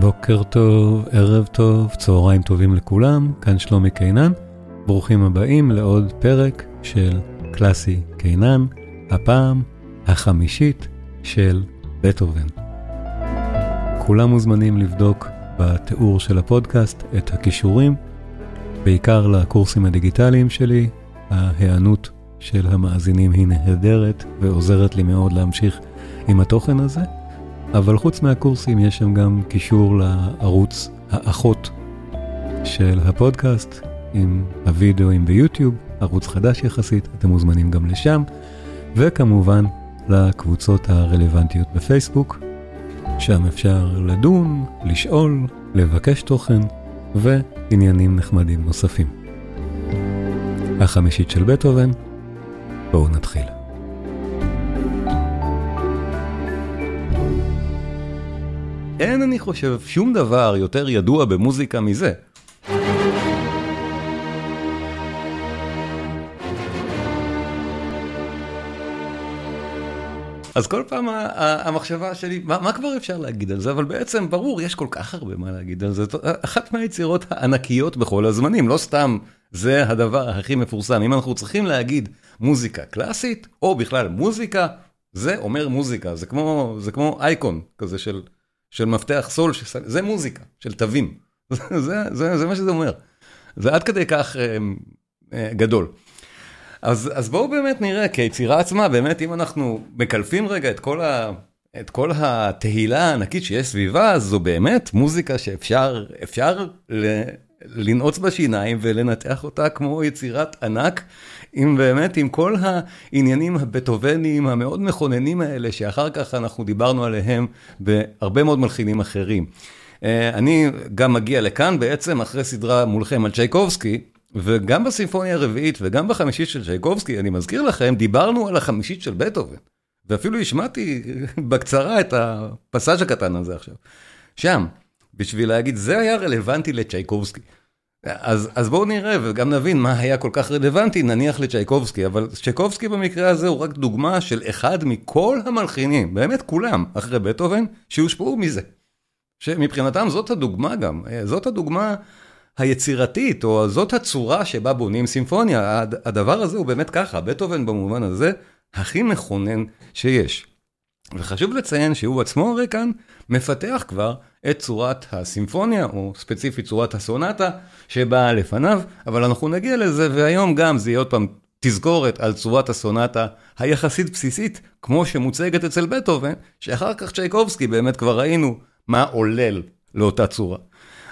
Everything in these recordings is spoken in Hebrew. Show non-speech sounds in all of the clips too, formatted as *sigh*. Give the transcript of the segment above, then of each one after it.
בוקר טוב, ערב טוב, צהריים טובים לכולם, כאן שלומי קינן. ברוכים הבאים לעוד פרק של קלאסי קינן, הפעם החמישית של בטהובן. כולם מוזמנים לבדוק בתיאור של הפודקאסט את הכישורים, בעיקר לקורסים הדיגיטליים שלי, ההיענות של המאזינים היא נהדרת ועוזרת לי מאוד להמשיך עם התוכן הזה. אבל חוץ מהקורסים יש שם גם קישור לערוץ האחות של הפודקאסט, עם הוידאוים ביוטיוב, ערוץ חדש יחסית, אתם מוזמנים גם לשם, וכמובן לקבוצות הרלוונטיות בפייסבוק, שם אפשר לדון, לשאול, לבקש תוכן ועניינים נחמדים נוספים. החמישית של בטהובן, בואו נתחיל. אין, אני חושב, שום דבר יותר ידוע במוזיקה מזה. אז כל פעם המחשבה שלי, מה, מה כבר אפשר להגיד על זה? אבל בעצם, ברור, יש כל כך הרבה מה להגיד על זה. אחת מהיצירות הענקיות בכל הזמנים, לא סתם זה הדבר הכי מפורסם. אם אנחנו צריכים להגיד מוזיקה קלאסית, או בכלל מוזיקה, זה אומר מוזיקה. זה כמו, זה כמו אייקון כזה של של מפתח סול, זה מוזיקה, של תווים. *laughs* זה, זה, זה מה שזה אומר. זה עד כדי כך אה, אה, גדול. אז, אז בואו באמת נראה, כי היצירה עצמה, באמת, אם אנחנו מקלפים רגע את כל, ה, את כל התהילה הענקית שיש סביבה, זו באמת מוזיקה שאפשר ל, לנעוץ בשיניים ולנתח אותה כמו יצירת ענק, עם באמת, עם כל העניינים הבטובניים המאוד מכוננים האלה, שאחר כך אנחנו דיברנו עליהם בהרבה מאוד מלחינים אחרים. אה, אני גם מגיע לכאן בעצם אחרי סדרה מולכם על צ'ייקובסקי, וגם בסימפוניה הרביעית וגם בחמישית של צ'ייקובסקי, אני מזכיר לכם, דיברנו על החמישית של בטהובן. ואפילו השמעתי בקצרה את הפסאז' הקטן הזה עכשיו. שם, בשביל להגיד, זה היה רלוונטי לצ'ייקובסקי. אז, אז בואו נראה וגם נבין מה היה כל כך רלוונטי, נניח לצ'ייקובסקי, אבל צ'ייקובסקי במקרה הזה הוא רק דוגמה של אחד מכל המלחינים, באמת כולם, אחרי בטהובן, שהושפעו מזה. שמבחינתם זאת הדוגמה גם, זאת הדוגמה היצירתית, או זאת הצורה שבה בונים סימפוניה, הדבר הזה הוא באמת ככה, בטהובן במובן הזה הכי מכונן שיש. וחשוב לציין שהוא עצמו הרי כאן מפתח כבר את צורת הסימפוניה, או ספציפית צורת הסונטה שבאה לפניו, אבל אנחנו נגיע לזה, והיום גם זה יהיה עוד פעם תזכורת על צורת הסונטה היחסית בסיסית, כמו שמוצגת אצל בטהובן, שאחר כך צ'ייקובסקי באמת כבר ראינו מה עולל לאותה צורה.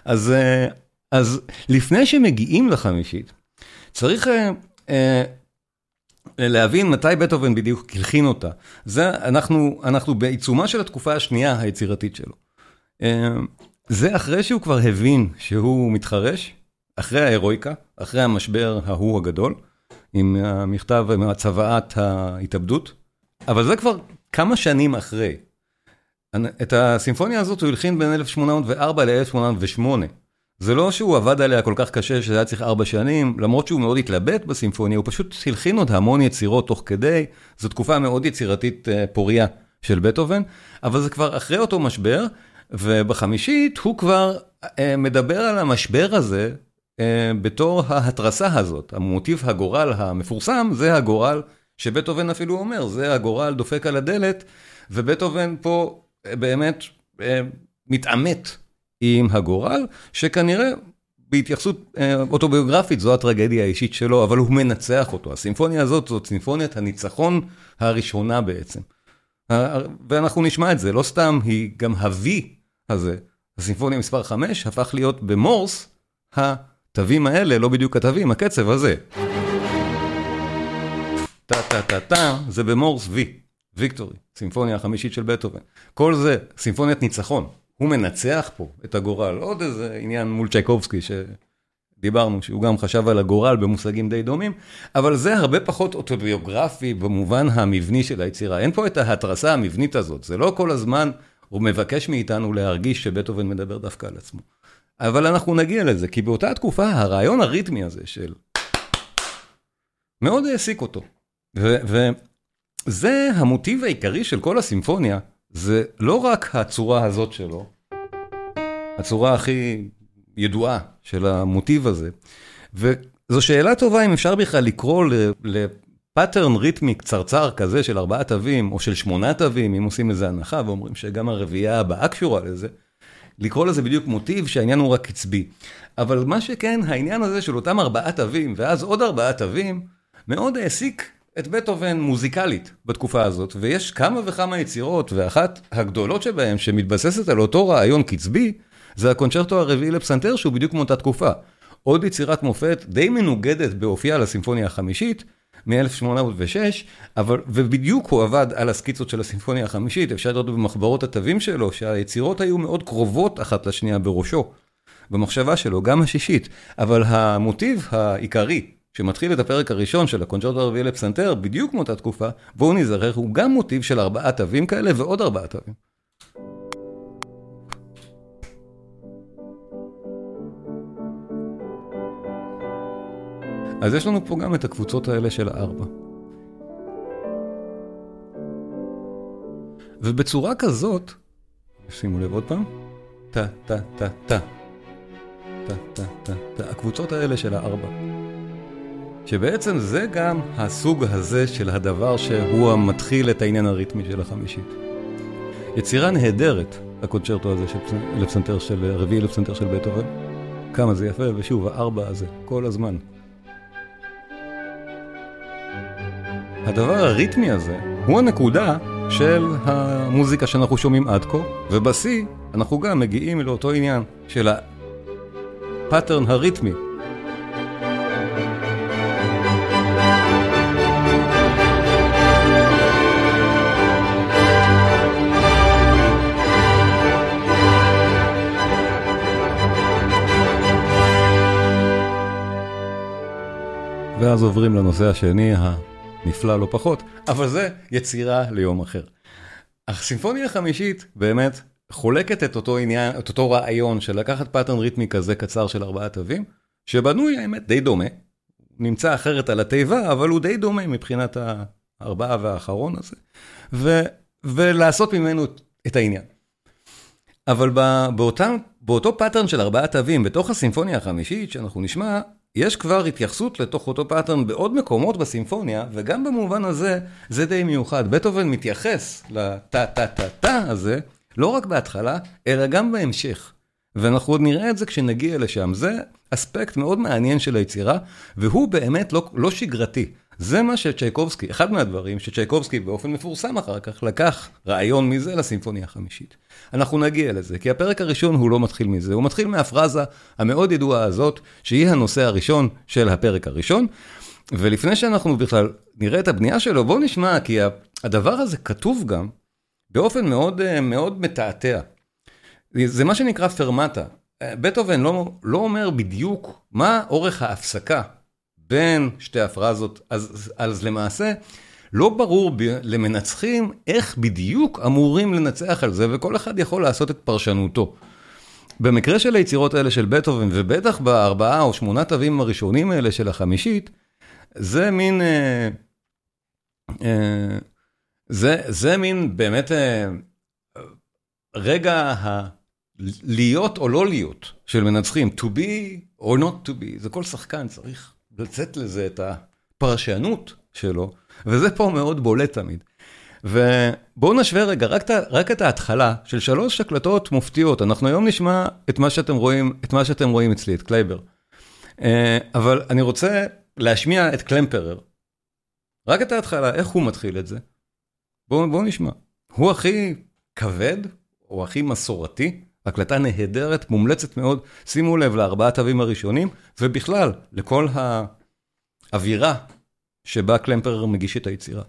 אז, אה, אז לפני שמגיעים לחמישית, צריך אה, אה, להבין מתי בטהובן בדיוק הלחין אותה. זה, אנחנו, אנחנו בעיצומה של התקופה השנייה היצירתית שלו. אה, זה אחרי שהוא כבר הבין שהוא מתחרש, אחרי ההירואיקה, אחרי המשבר ההוא הגדול, עם המכתב, עם הצוואת ההתאבדות, אבל זה כבר כמה שנים אחרי. את הסימפוניה הזאת הוא הלחין בין 1804 ל-1808. זה לא שהוא עבד עליה כל כך קשה שזה היה צריך ארבע שנים, למרות שהוא מאוד התלבט בסימפוניה, הוא פשוט הלחין עוד המון יצירות תוך כדי, זו תקופה מאוד יצירתית אה, פוריה של בטהובן, אבל זה כבר אחרי אותו משבר, ובחמישית הוא כבר אה, מדבר על המשבר הזה אה, בתור ההתרסה הזאת. המוטיב הגורל המפורסם זה הגורל שבטהובן אפילו אומר, זה הגורל דופק על הדלת, ובטהובן פה באמת מתעמת. עם הגורל, שכנראה בהתייחסות אה, אוטוביוגרפית זו הטרגדיה האישית שלו, אבל הוא מנצח אותו. הסימפוניה הזאת זאת סימפוניית הניצחון הראשונה בעצם. ואנחנו נשמע את זה, לא סתם, היא גם ה-V הזה. הסימפוניה מספר 5 הפך להיות במורס, התווים האלה, לא בדיוק התווים, הקצב הזה. טה טה טה טה, זה במורס V, ויקטורי, סימפוניה החמישית של בטהובן. כל זה, סימפוניית ניצחון. הוא מנצח פה את הגורל. עוד איזה עניין מול צ'ייקובסקי שדיברנו, שהוא גם חשב על הגורל במושגים די דומים, אבל זה הרבה פחות אוטוביוגרפי במובן המבני של היצירה. אין פה את ההתרסה המבנית הזאת, זה לא כל הזמן הוא מבקש מאיתנו להרגיש שבטהובן מדבר דווקא על עצמו. אבל אנחנו נגיע לזה, כי באותה תקופה הרעיון הריתמי הזה של... מאוד העסיק אותו. וזה המוטיב העיקרי של כל הסימפוניה, זה לא רק הצורה הזאת שלו, הצורה הכי ידועה של המוטיב הזה. וזו שאלה טובה אם אפשר בכלל לקרוא לפאטרן ריתמי קצרצר כזה של ארבעה תווים, או של שמונה תווים, אם עושים איזה הנחה ואומרים שגם הרביעייה הבאה קשורה לזה, לקרוא לזה בדיוק מוטיב שהעניין הוא רק קצבי. אבל מה שכן, העניין הזה של אותם ארבעה תווים, ואז עוד ארבעה תווים, מאוד העסיק את בטהובן מוזיקלית בתקופה הזאת, ויש כמה וכמה יצירות, ואחת הגדולות שבהן, שמתבססת על אותו רעיון קצבי, זה הקונצ'רטו הרביעי לפסנתר, שהוא בדיוק מאותה תקופה. עוד יצירת מופת די מנוגדת באופייה לסימפוניה החמישית, מ-1806, אבל, ובדיוק הוא עבד על הסקיצות של הסימפוניה החמישית, אפשר לראות במחברות התווים שלו, שהיצירות היו מאוד קרובות אחת לשנייה בראשו, במחשבה שלו, גם השישית, אבל המוטיב העיקרי, שמתחיל את הפרק הראשון של הקונצ'רטו הרביעי לפסנתר, בדיוק מאותה תקופה, בואו ניזכר, הוא גם מוטיב של ארבעה תווים כאלה ועוד ארבעה תווים. אז יש לנו פה גם את הקבוצות האלה של הארבע. ובצורה כזאת, שימו לב עוד פעם, טה, טה, טה, טה, טה, טה, טה, הקבוצות האלה של הארבע. שבעצם זה גם הסוג הזה של הדבר שהוא המתחיל את העניין הריתמי של החמישית. יצירה נהדרת, הקונצ'רטו הזה של לפסנתר של, רביעי לפסנתר של בטהובן. כמה זה יפה, ושוב, הארבע הזה, כל הזמן. הדבר הריתמי הזה הוא הנקודה של המוזיקה שאנחנו שומעים עד כה, ובשיא אנחנו גם מגיעים לאותו עניין של הפאטרן הריתמי. ואז עוברים לנושא השני, נפלא לא פחות, אבל זה יצירה ליום אחר. הסימפוניה החמישית באמת חולקת את אותו עניין, את אותו רעיון של לקחת pattern ריתמי כזה קצר של ארבעה תווים, שבנוי האמת די דומה, נמצא אחרת על התיבה, אבל הוא די דומה מבחינת הארבעה והאחרון הזה, ו, ולעשות ממנו את העניין. אבל באותם, באותו pattern של ארבעה תווים, בתוך הסימפוניה החמישית שאנחנו נשמע, יש כבר התייחסות לתוך אותו pattern בעוד מקומות בסימפוניה, וגם במובן הזה, זה די מיוחד. בטהובן מתייחס לטה-טה-טה-טה הזה, לא רק בהתחלה, אלא גם בהמשך. ואנחנו עוד נראה את זה כשנגיע לשם. זה אספקט מאוד מעניין של היצירה, והוא באמת לא, לא שגרתי. זה מה שצ'ייקובסקי, אחד מהדברים שצ'ייקובסקי באופן מפורסם אחר כך לקח רעיון מזה לסימפוניה החמישית. אנחנו נגיע לזה, כי הפרק הראשון הוא לא מתחיל מזה, הוא מתחיל מהפרזה המאוד ידועה הזאת, שהיא הנושא הראשון של הפרק הראשון. ולפני שאנחנו בכלל נראה את הבנייה שלו, בואו נשמע, כי הדבר הזה כתוב גם באופן מאוד מאוד מתעתע. זה מה שנקרא פרמטה. בטהובן לא, לא אומר בדיוק מה אורך ההפסקה בין שתי הפרזות, אז, אז למעשה לא ברור ב, למנצחים איך בדיוק אמורים לנצח על זה, וכל אחד יכול לעשות את פרשנותו. במקרה של היצירות האלה של בטהובן, ובטח בארבעה או שמונה תווים הראשונים האלה של החמישית, זה מין... אה, אה, זה, זה מין באמת אה, רגע ה... להיות או לא להיות של מנצחים, to be or not to be, זה כל שחקן צריך לצאת לזה את הפרשנות שלו, וזה פה מאוד בולט תמיד. ובואו נשווה רגע רק, רק את ההתחלה של שלוש הקלטות מופתיות. אנחנו היום נשמע את מה שאתם רואים, את מה שאתם רואים אצלי, את קלייבר. אה, אבל אני רוצה להשמיע את קלמפרר. רק את ההתחלה, איך הוא מתחיל את זה? בואו בוא נשמע. הוא הכי כבד, או הכי מסורתי, הקלטה נהדרת, מומלצת מאוד, שימו לב לארבעה תווים הראשונים, ובכלל, לכל האווירה שבה קלמפר מגיש את היצירה.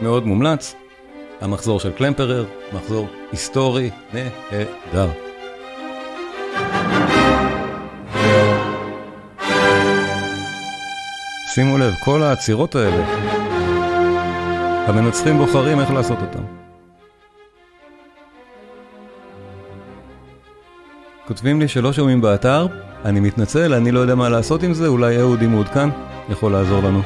מאוד מומלץ, המחזור של קלמפרר, מחזור היסטורי נהדר. שימו לב, כל העצירות האלה, המנצחים בוחרים איך לעשות אותם. כותבים לי שלא שומעים באתר, אני מתנצל, אני לא יודע מה לעשות עם זה, אולי אהוד אם מעודכן, יכול לעזור לנו.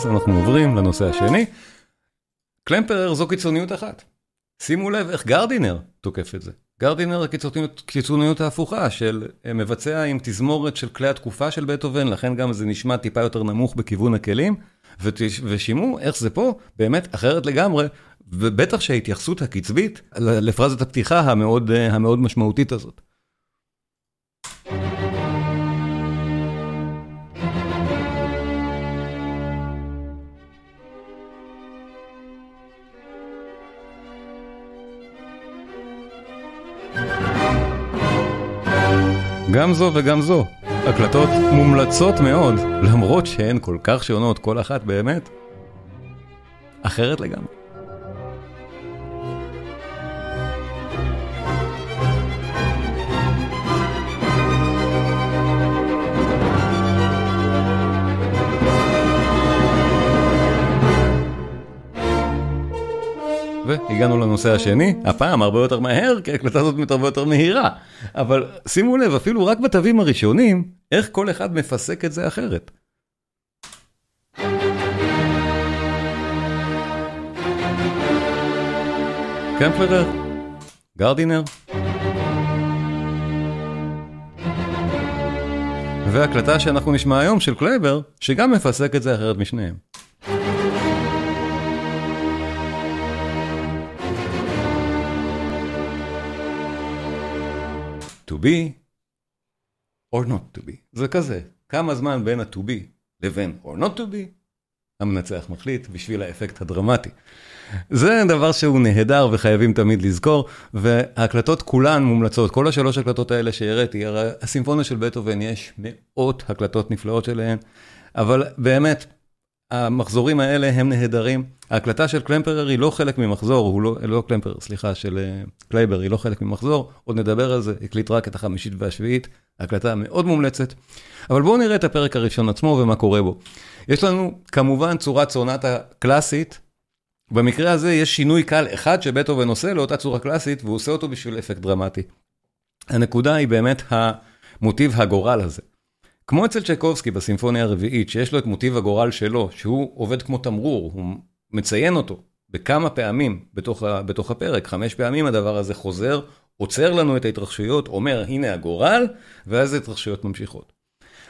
ואז אנחנו עוברים לנושא השני. קלמפרר זו קיצוניות אחת. שימו לב איך גרדינר תוקף את זה. גרדינר הקיצוניות קיצוניות ההפוכה של מבצע עם תזמורת של כלי התקופה של בטהובן, לכן גם זה נשמע טיפה יותר נמוך בכיוון הכלים, ושימו איך זה פה באמת אחרת לגמרי, ובטח שההתייחסות הקצבית לפרזת הפתיחה המאוד, המאוד משמעותית הזאת. גם זו וגם זו, הקלטות מומלצות מאוד, למרות שהן כל כך שונות, כל אחת באמת אחרת לגמרי. והגענו לנושא השני, הפעם הרבה יותר מהר, כי ההקלטה הזאת הרבה יותר מהירה. אבל שימו לב, אפילו רק בתווים הראשונים, איך כל אחד מפסק את זה אחרת. קלמפרר, גרדינר. והקלטה שאנחנו נשמע היום של קלייבר, שגם מפסק את זה אחרת משניהם. To be or not to be. זה כזה, כמה זמן בין ה-to be לבין or not to be, המנצח מחליט בשביל האפקט הדרמטי. זה דבר שהוא נהדר וחייבים תמיד לזכור, וההקלטות כולן מומלצות, כל השלוש הקלטות האלה שהראיתי, הסימפוניה של בטהובן יש מאות הקלטות נפלאות שלהן, אבל באמת, המחזורים האלה הם נהדרים. ההקלטה של קלמפרר היא לא חלק ממחזור, הוא לא, לא קלמפרר, סליחה, של אה, קלייבר, היא לא חלק ממחזור, עוד נדבר על זה, הקליט רק את החמישית והשביעית, הקלטה מאוד מומלצת. אבל בואו נראה את הפרק הראשון עצמו ומה קורה בו. יש לנו כמובן צורת סונטה קלאסית, במקרה הזה יש שינוי קל אחד שבטהובן עושה לאותה צורה קלאסית, והוא עושה אותו בשביל אפקט דרמטי. הנקודה היא באמת המוטיב הגורל הזה. כמו אצל צ'ייקובסקי בסימפוניה הרביעית, שיש לו את מוטיב הגורל שלו, שהוא עובד כמו תמרור, הוא מציין אותו בכמה פעמים בתוך, בתוך הפרק, חמש פעמים הדבר הזה חוזר, עוצר לנו את ההתרחשויות, אומר הנה הגורל, ואז ההתרחשויות ממשיכות.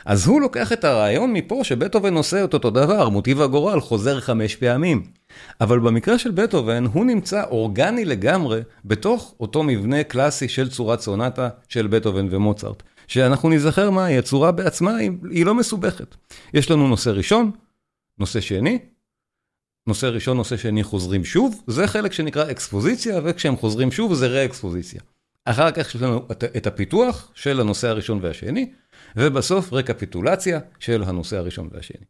אז הוא לוקח את הרעיון מפה שבטהובן עושה את אותו דבר, מוטיב הגורל חוזר חמש פעמים. אבל במקרה של בטהובן הוא נמצא אורגני לגמרי בתוך אותו מבנה קלאסי של צורת סונטה של בטהובן ומוצרט. שאנחנו נזכר מהי, הצורה בעצמה היא, היא לא מסובכת. יש לנו נושא ראשון, נושא שני, נושא ראשון, נושא שני חוזרים שוב, זה חלק שנקרא אקספוזיציה, וכשהם חוזרים שוב זה רה-אקספוזיציה. אחר כך יש לנו את הפיתוח של הנושא הראשון והשני, ובסוף רקפיטולציה של הנושא הראשון והשני.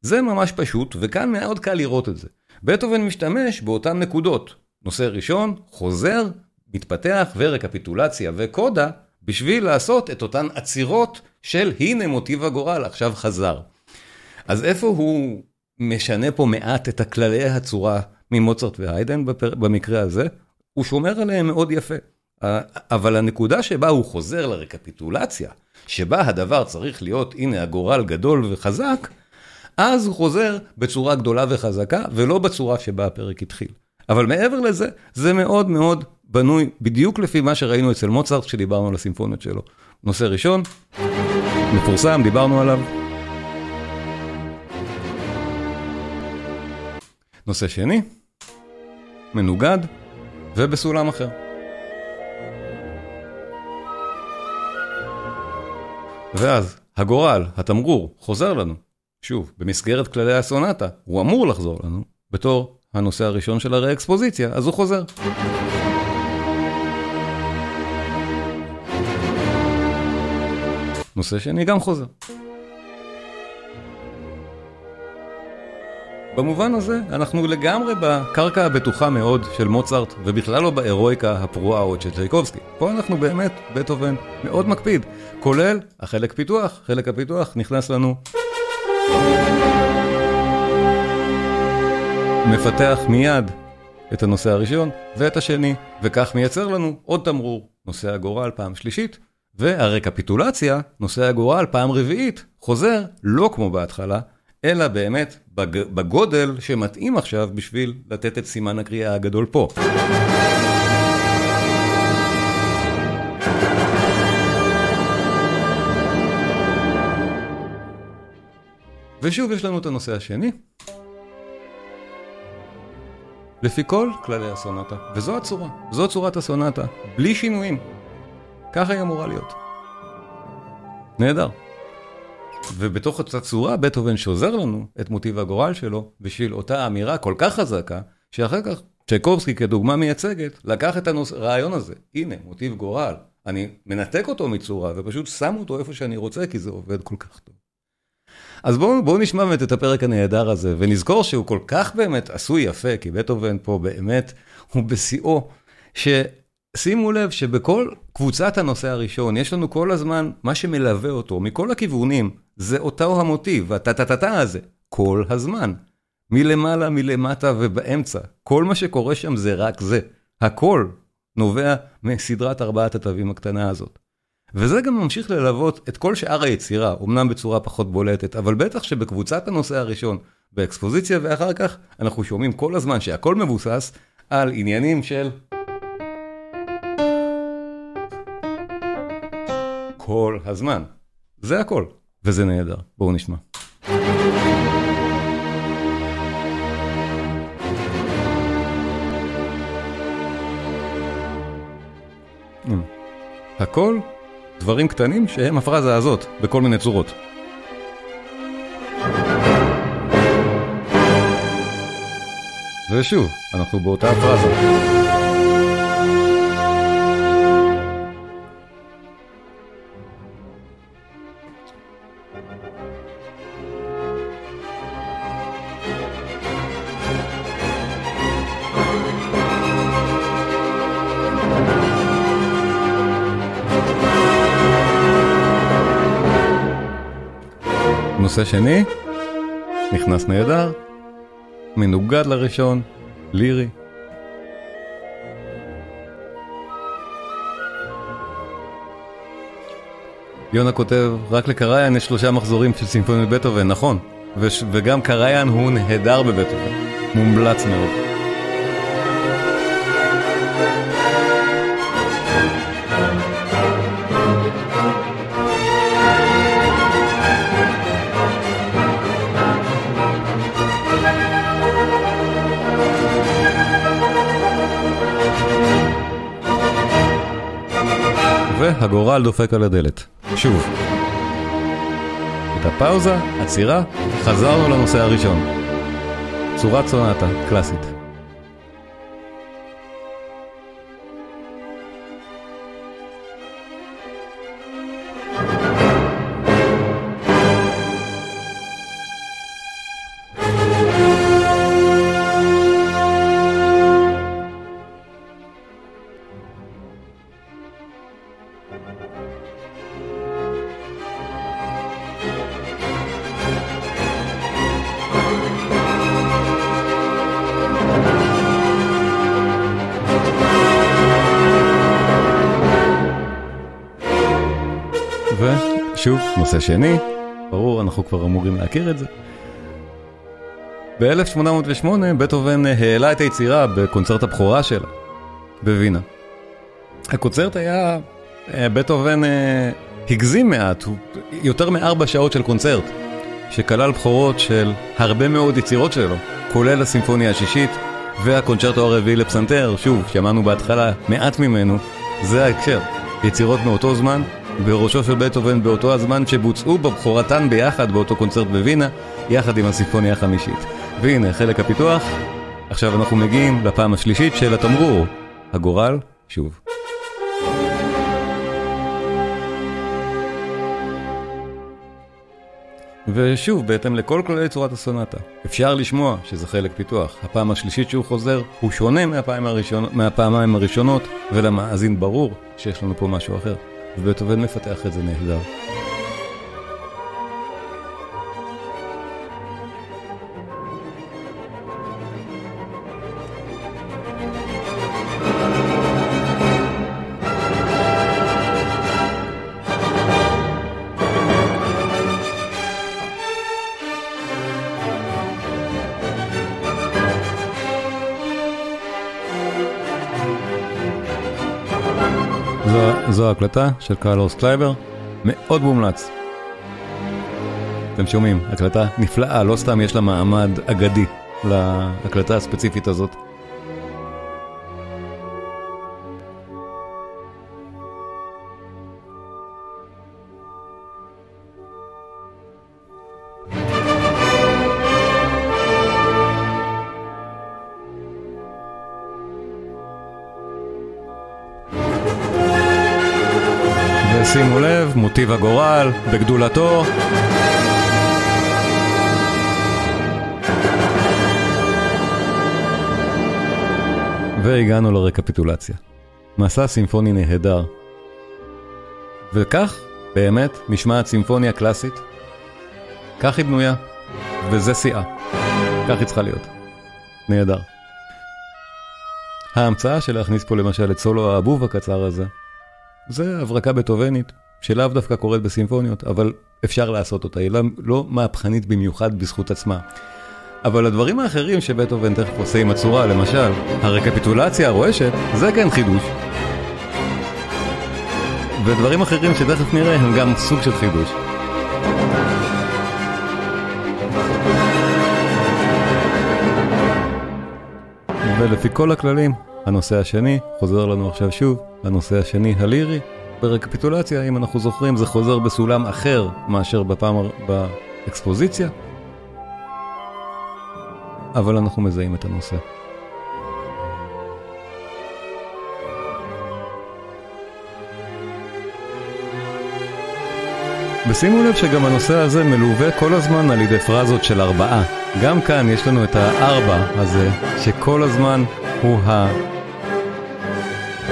זה ממש פשוט, וכאן מאוד קל לראות את זה. בטהובן משתמש באותן נקודות. נושא ראשון, חוזר, מתפתח, ורקפיטולציה וקודה, בשביל לעשות את אותן עצירות של הנה מוטיב הגורל, עכשיו חזר. אז איפה הוא משנה פה מעט את הכללי הצורה ממוצרט והיידן בפר... במקרה הזה? הוא שומר עליהם מאוד יפה. אבל הנקודה שבה הוא חוזר לרקפיטולציה, שבה הדבר צריך להיות, הנה הגורל גדול וחזק, אז הוא חוזר בצורה גדולה וחזקה, ולא בצורה שבה הפרק התחיל. אבל מעבר לזה, זה מאוד מאוד בנוי בדיוק לפי מה שראינו אצל מוצרט כשדיברנו על הסימפוניות שלו. נושא ראשון, מפורסם, דיברנו עליו. נושא שני, מנוגד ובסולם אחר. ואז הגורל, התמרור, חוזר לנו, שוב, במסגרת כללי הסונטה, הוא אמור לחזור לנו, בתור הנושא הראשון של הרה-אקספוזיציה, אז הוא חוזר. נושא שני גם חוזר. במובן הזה, אנחנו לגמרי בקרקע הבטוחה מאוד של מוצרט, ובכלל לא בהירואיקה הפרועה עוד של צ'ייקובסקי. פה אנחנו באמת, בטהובן מאוד מקפיד, כולל החלק פיתוח, חלק הפיתוח נכנס לנו. מפתח מיד את הנושא הראשון ואת השני, וכך מייצר לנו עוד תמרור, נושא הגורל פעם שלישית, והרקפיטולציה, נושא הגורל פעם רביעית, חוזר לא כמו בהתחלה, אלא באמת בגודל שמתאים עכשיו בשביל לתת את סימן הקריאה הגדול פה. ושוב יש לנו את הנושא השני. לפי כל כללי הסונטה, וזו הצורה, זו צורת הסונטה, בלי שינויים. ככה היא אמורה להיות. נהדר. ובתוך אותה צורה בטהובן שוזר לנו את מוטיב הגורל שלו בשביל אותה אמירה כל כך חזקה, שאחר כך צ'ייקובסקי כדוגמה מייצגת, לקח את הרעיון הזה, הנה, מוטיב גורל, אני מנתק אותו מצורה ופשוט שם אותו איפה שאני רוצה כי זה עובד כל כך טוב. אז בואו בוא נשמע באמת את הפרק הנהדר הזה, ונזכור שהוא כל כך באמת עשוי יפה, כי בטהובן פה באמת הוא בשיאו, שימו לב שבכל קבוצת הנושא הראשון, יש לנו כל הזמן מה שמלווה אותו מכל הכיוונים, זה אותו המוטיב, הטה-טה-טה הזה, כל הזמן. מלמעלה, מלמטה ובאמצע. כל מה שקורה שם זה רק זה. הכל נובע מסדרת ארבעת התווים הקטנה הזאת. וזה גם ממשיך ללוות את כל שאר היצירה, אמנם בצורה פחות בולטת, אבל בטח שבקבוצת הנושא הראשון, באקספוזיציה ואחר כך, אנחנו שומעים כל הזמן שהכל מבוסס על עניינים של... כל הזמן. זה הכל. וזה נהדר. בואו נשמע. הכל דברים קטנים שהם הפרזה הזאת, בכל מיני צורות. ושוב, אנחנו באותה הפרזה. נושא שני, נכנס נהדר, מנוגד לראשון, לירי. יונה כותב, רק לקריין יש שלושה מחזורים של סימפוניות בטהובן, נכון, וגם קריין הוא נהדר בבטהובן, מומלץ מאוד. והגורל דופק על הדלת. שוב. את הפאוזה, עצירה, חזרנו לנושא הראשון. צורת סונטה, קלאסית. ושוב, נושא שני, ברור, אנחנו כבר אמורים להכיר את זה. ב-1808 בטהובן העלה את היצירה בקונצרט הבכורה שלה, בווינה. הקונצרט היה, אה, בטהובן אה, הגזים מעט, יותר מארבע שעות של קונצרט, שכלל בכורות של הרבה מאוד יצירות שלו, כולל הסימפוניה השישית והקונצ'רטו הרביעי לפסנתר, שוב, שמענו בהתחלה מעט ממנו, זה ההקשר, יצירות מאותו זמן, בראשו של בטהובן באותו הזמן שבוצעו בבכורתן ביחד באותו קונצרט בווינה, יחד עם הסימפוניה החמישית. והנה, חלק הפיתוח, עכשיו אנחנו מגיעים לפעם השלישית של התמרור, הגורל, שוב. ושוב, בהתאם לכל כללי צורת הסונטה. אפשר לשמוע שזה חלק פיתוח. הפעם השלישית שהוא חוזר הוא שונה מהפעמים, הראשון, מהפעמיים הראשונות, ולמאזין ברור שיש לנו פה משהו אחר. ובטהובן מפתח את זה נהדר. זו ההקלטה של קרלוס קלייבר, מאוד מומלץ. אתם שומעים, הקלטה נפלאה, לא סתם יש לה מעמד אגדי להקלטה הספציפית הזאת. שימו לב, מוטיב הגורל, בגדולתו. והגענו לרקפיטולציה. מסע סימפוני נהדר. וכך, באמת, נשמעת סימפוניה קלאסית. כך היא בנויה, וזה שיאה. כך היא צריכה להיות. נהדר. ההמצאה של להכניס פה למשל את סולו האבוב הקצר הזה, זה הברקה בטובנית, שלאו דווקא קורית בסימפוניות, אבל אפשר לעשות אותה, היא לא, לא מהפכנית במיוחד בזכות עצמה. אבל הדברים האחרים שבטהובן תכף עושה עם הצורה, למשל, הרקפיטולציה הרועשת, זה כן חידוש. ודברים אחרים שתכף נראה הם גם סוג של חידוש. ולפי כל הכללים, הנושא השני חוזר לנו עכשיו שוב, הנושא השני הלירי. ברקפיטולציה, אם אנחנו זוכרים, זה חוזר בסולם אחר מאשר בפעם, באקספוזיציה, אבל אנחנו מזהים את הנושא. ושימו לב שגם הנושא הזה מלווה כל הזמן על ידי פרזות של ארבעה. גם כאן יש לנו את הארבע הזה, שכל הזמן הוא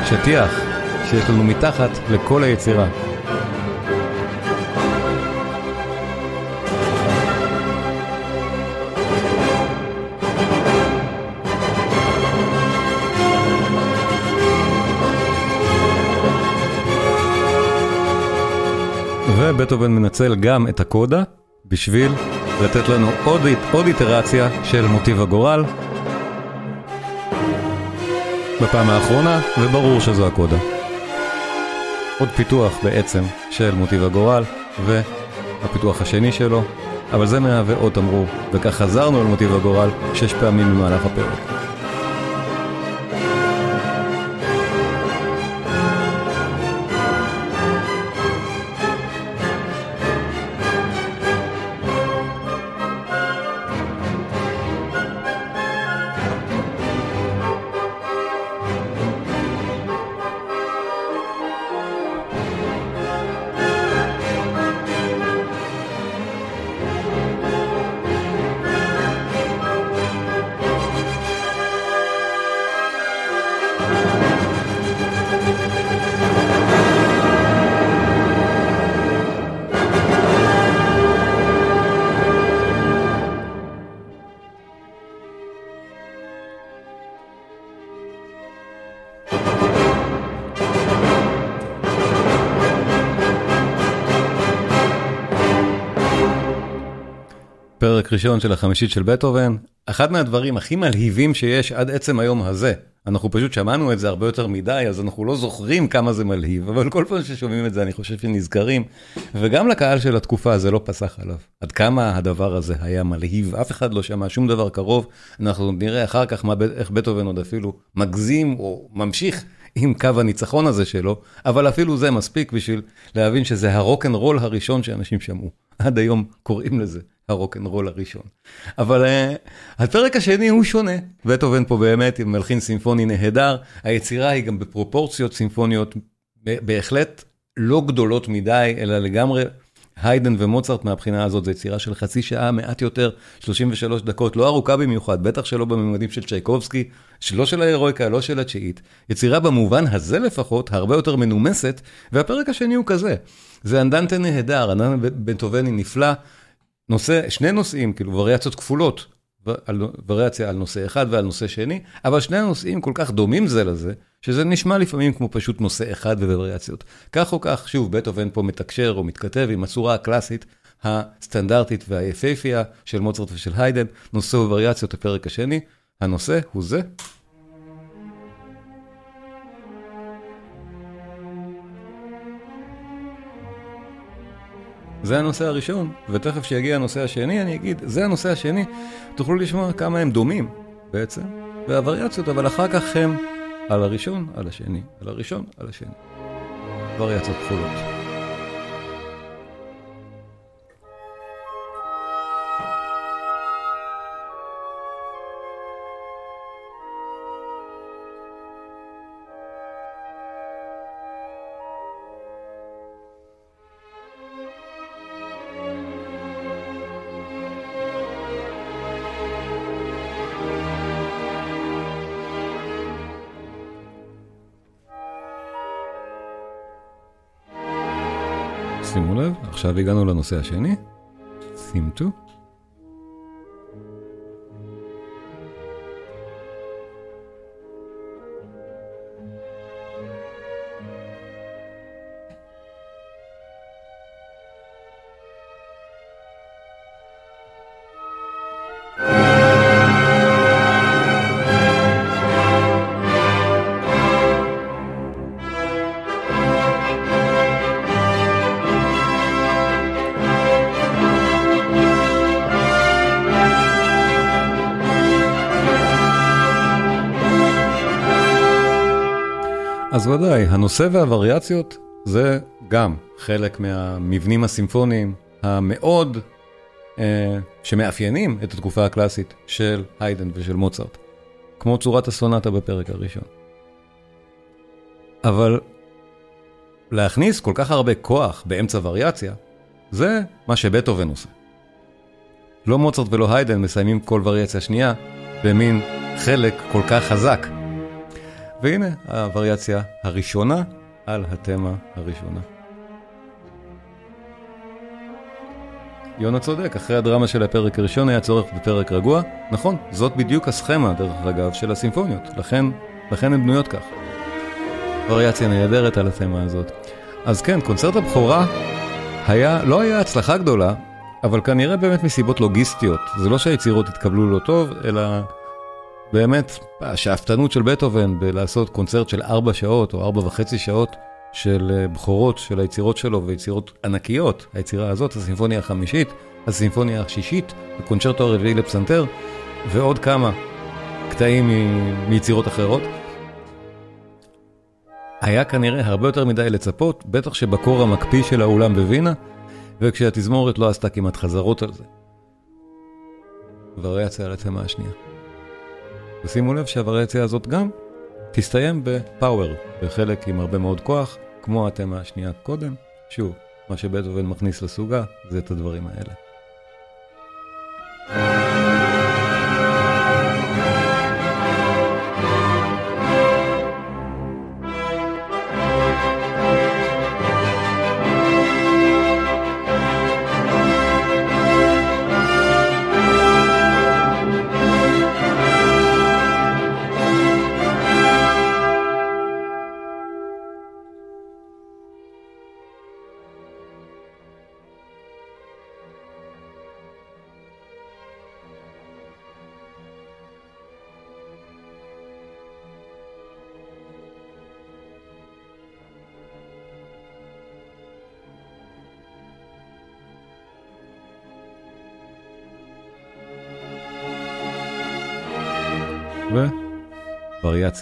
השטיח שיש לנו מתחת לכל היצירה. ובטהובן מנצל גם את הקודה בשביל לתת לנו עוד, עוד איטרציה של מוטיב הגורל בפעם האחרונה, וברור שזו הקודה. עוד פיתוח בעצם של מוטיב הגורל, והפיתוח השני שלו, אבל זה מהווה עוד תמרור, וכך חזרנו על מוטיב הגורל שש פעמים במהלך הפרק. ראשון של החמישית של בטהובן, אחד מהדברים הכי מלהיבים שיש עד עצם היום הזה. אנחנו פשוט שמענו את זה הרבה יותר מדי, אז אנחנו לא זוכרים כמה זה מלהיב, אבל כל פעם ששומעים את זה אני חושב שנזכרים, וגם לקהל של התקופה זה לא פסח עליו. עד כמה הדבר הזה היה מלהיב, אף אחד לא שמע שום דבר קרוב, אנחנו נראה אחר כך מה, איך בטהובן עוד אפילו מגזים או ממשיך עם קו הניצחון הזה שלו, אבל אפילו זה מספיק בשביל להבין שזה הרוקנרול הראשון שאנשים שמעו. עד היום קוראים לזה הרוקנרול הראשון. אבל uh, הפרק השני הוא שונה. בטהובן פה באמת עם מלחין סימפוני נהדר, היצירה היא גם בפרופורציות סימפוניות בהחלט לא גדולות מדי, אלא לגמרי היידן ומוצרט מהבחינה הזאת זה יצירה של חצי שעה, מעט יותר, 33 דקות, לא ארוכה במיוחד, בטח שלא בממדים של צ'ייקובסקי, שלא של ההירואיקה, לא של התשיעית. יצירה במובן הזה לפחות, הרבה יותר מנומסת, והפרק השני הוא כזה. זה אנדנטה נהדר, אנדנטה בטהובני נפלא, נושא, שני נושאים, כאילו וריאציות כפולות, וריאציה על נושא אחד ועל נושא שני, אבל שני הנושאים כל כך דומים זה לזה, שזה נשמע לפעמים כמו פשוט נושא אחד ווריאציות. כך או כך, שוב, בטהובן פה מתקשר או מתכתב עם הצורה הקלאסית, הסטנדרטית והיפהפייה של מוצרט ושל היידן, נושא ווריאציות הפרק השני, הנושא הוא זה. זה הנושא הראשון, ותכף כשיגיע הנושא השני אני אגיד, זה הנושא השני, תוכלו לשמוע כמה הם דומים בעצם, והווריאציות, אבל אחר כך הם על הראשון, על השני, על הראשון, על השני. וריאציות כפולות. עכשיו הגענו לנושא השני, סימטו. ודאי, הנושא והווריאציות זה גם חלק מהמבנים הסימפוניים המאוד אה, שמאפיינים את התקופה הקלאסית של היידן ושל מוצרט, כמו צורת הסונטה בפרק הראשון. אבל להכניס כל כך הרבה כוח באמצע וריאציה, זה מה שבטהובן עושה. לא מוצרט ולא היידן מסיימים כל וריאציה שנייה במין חלק כל כך חזק. והנה הווריאציה הראשונה על התמה הראשונה. יונה צודק, אחרי הדרמה של הפרק הראשון היה צורך בפרק רגוע. נכון, זאת בדיוק הסכמה, דרך אגב, של הסימפוניות. לכן, לכן הן בנויות כך. וריאציה נהדרת על התמה הזאת. אז כן, קונצרט הבכורה היה, לא היה הצלחה גדולה, אבל כנראה באמת מסיבות לוגיסטיות. זה לא שהיצירות התקבלו לא טוב, אלא באמת, השאפתנות של בטהובן בלעשות קונצרט של ארבע שעות או ארבע וחצי שעות של אה, בכורות של היצירות שלו ויצירות ענקיות, היצירה הזאת, הסימפוניה החמישית, הסימפוניה השישית, הקונצ'רטו הרביעי לפסנתר, ועוד כמה קטעים מיצירות אחרות. היה כנראה הרבה יותר מדי לצפות, בטח שבקור המקפיא של האולם בווינה, וכשהתזמורת לא עשתה כמעט חזרות על זה. וריאציה על התמה השנייה. ושימו לב שהווריאציה הזאת גם תסתיים בפאוור, בחלק עם הרבה מאוד כוח, כמו התמה השנייה קודם. שוב, מה שבטהובן מכניס לסוגה זה את הדברים האלה.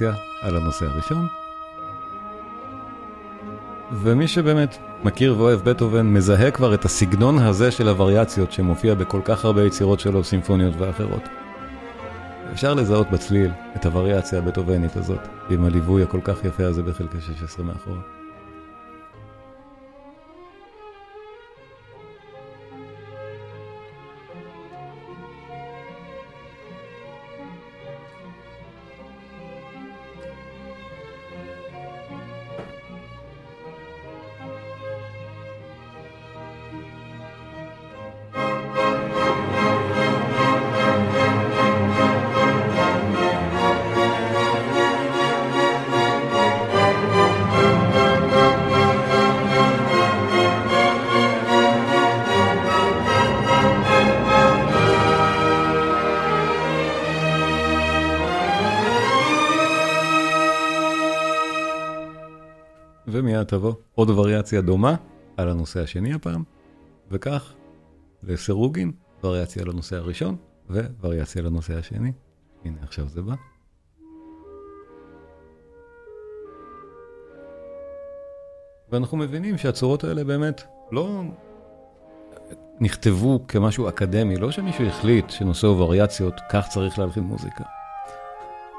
וריאציה על הנושא הראשון. ומי שבאמת מכיר ואוהב בטהובן מזהה כבר את הסגנון הזה של הווריאציות שמופיע בכל כך הרבה יצירות שלו, סימפוניות ואחרות. אפשר לזהות בצליל את הווריאציה הבטהובנית הזאת, עם הליווי הכל כך יפה הזה בחלקי 16 מאחורה. מעט תבוא עוד וריאציה דומה על הנושא השני הפעם, וכך לסירוגין, וריאציה על הנושא הראשון ווריאציה על הנושא השני. הנה עכשיו זה בא. ואנחנו מבינים שהצורות האלה באמת לא נכתבו כמשהו אקדמי, לא שמישהו החליט שנושא הוא וריאציות, כך צריך להלחין מוזיקה.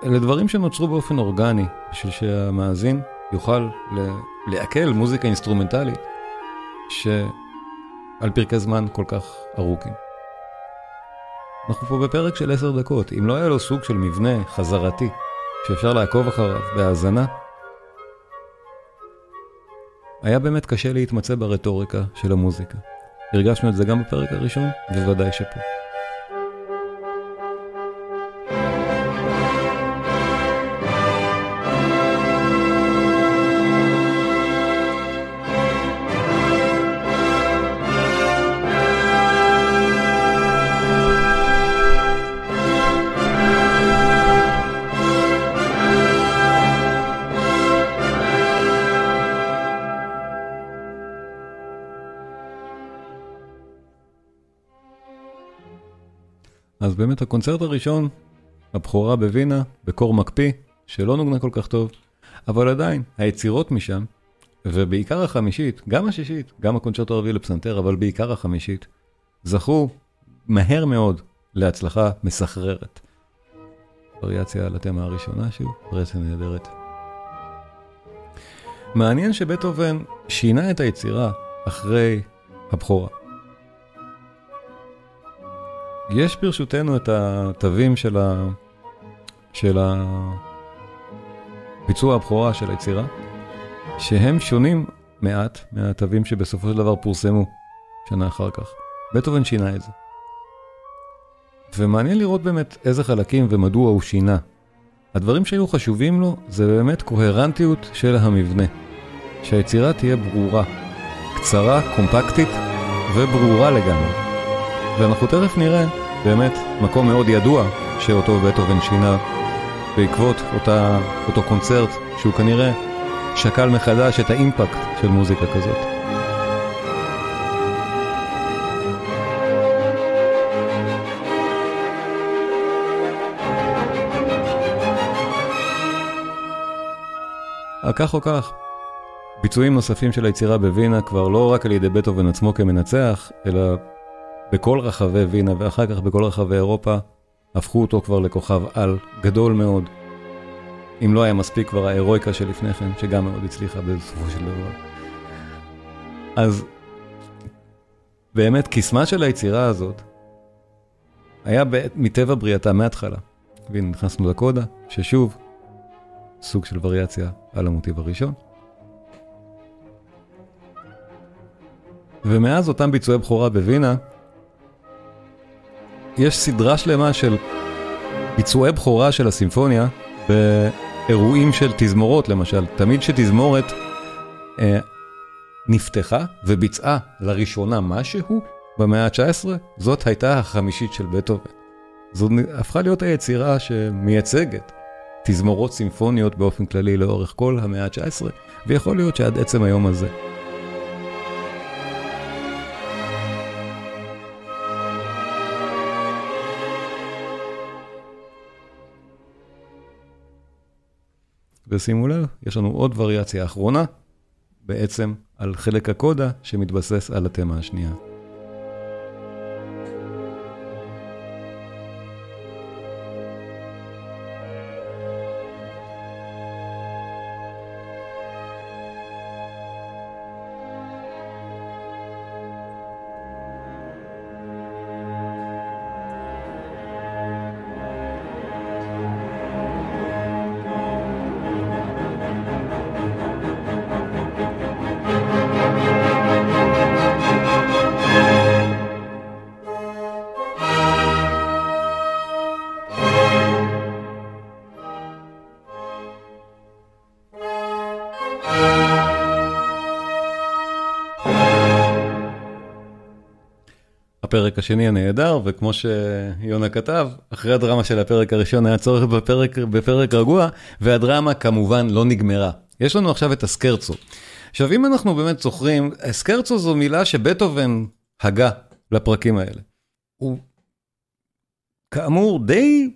אלה דברים שנוצרו באופן אורגני, בשביל שהמאזין יוכל לעכל מוזיקה אינסטרומנטלית, שעל פרקי זמן כל כך ארוכים. אנחנו פה בפרק של עשר דקות, אם לא היה לו סוג של מבנה חזרתי, שאפשר לעקוב אחריו בהאזנה, היה באמת קשה להתמצא ברטוריקה של המוזיקה. הרגשנו את זה גם בפרק הראשון, ובוודאי שפה. אז באמת הקונצרט הראשון, הבכורה בווינה, בקור מקפיא, שלא נוגנה כל כך טוב, אבל עדיין, היצירות משם, ובעיקר החמישית, גם השישית, גם הקונצ'רט הרביעי לפסנתר, אבל בעיקר החמישית, זכו מהר מאוד להצלחה מסחררת. וריאציה על התמה הראשונה שוב, וריאציה נהדרת. מעניין שבטהובן שינה את היצירה אחרי הבכורה. יש ברשותנו את התווים של, ה... של הביצוע הבכורה של היצירה, שהם שונים מעט מהתווים שבסופו של דבר פורסמו שנה אחר כך. בטהובן שינה את זה. ומעניין לראות באמת איזה חלקים ומדוע הוא שינה. הדברים שהיו חשובים לו זה באמת קוהרנטיות של המבנה. שהיצירה תהיה ברורה, קצרה, קומפקטית וברורה לגמרי. ואנחנו תכף נראה באמת מקום מאוד ידוע שאותו בטהובן שינה בעקבות אותה, אותו קונצרט שהוא כנראה שקל מחדש את האימפקט של מוזיקה כזאת. כך או כך, ביצועים נוספים של היצירה בווינה כבר לא רק על ידי בטהובן עצמו כמנצח, אלא בכל רחבי וינה ואחר כך בכל רחבי אירופה, הפכו אותו כבר לכוכב על גדול מאוד. אם לא היה מספיק כבר ההירואיקה שלפני כן, שגם מאוד הצליחה בסופו של דבר. אז באמת, קסמה של היצירה הזאת היה מטבע בריאתה מההתחלה. והנה נכנסנו לקודה, ששוב, סוג של וריאציה על המוטיב הראשון. ומאז אותם ביצועי בכורה בווינה, יש סדרה שלמה של ביצועי בכורה של הסימפוניה באירועים של תזמורות למשל. תמיד שתזמורת אה, נפתחה וביצעה לראשונה משהו במאה ה-19, זאת הייתה החמישית של בטהובן. זו הפכה להיות היצירה שמייצגת תזמורות סימפוניות באופן כללי לאורך כל המאה ה-19, ויכול להיות שעד עצם היום הזה. ושימו לב, יש לנו עוד וריאציה אחרונה, בעצם על חלק הקודה שמתבסס על התמה השנייה. הפרק השני הנהדר, וכמו שיונה כתב, אחרי הדרמה של הפרק הראשון היה צורך בפרק, בפרק רגוע, והדרמה כמובן לא נגמרה. יש לנו עכשיו את הסקרצו, עכשיו, אם אנחנו באמת זוכרים, סקרצו זו מילה שבטהובן הגה לפרקים האלה. הוא כאמור די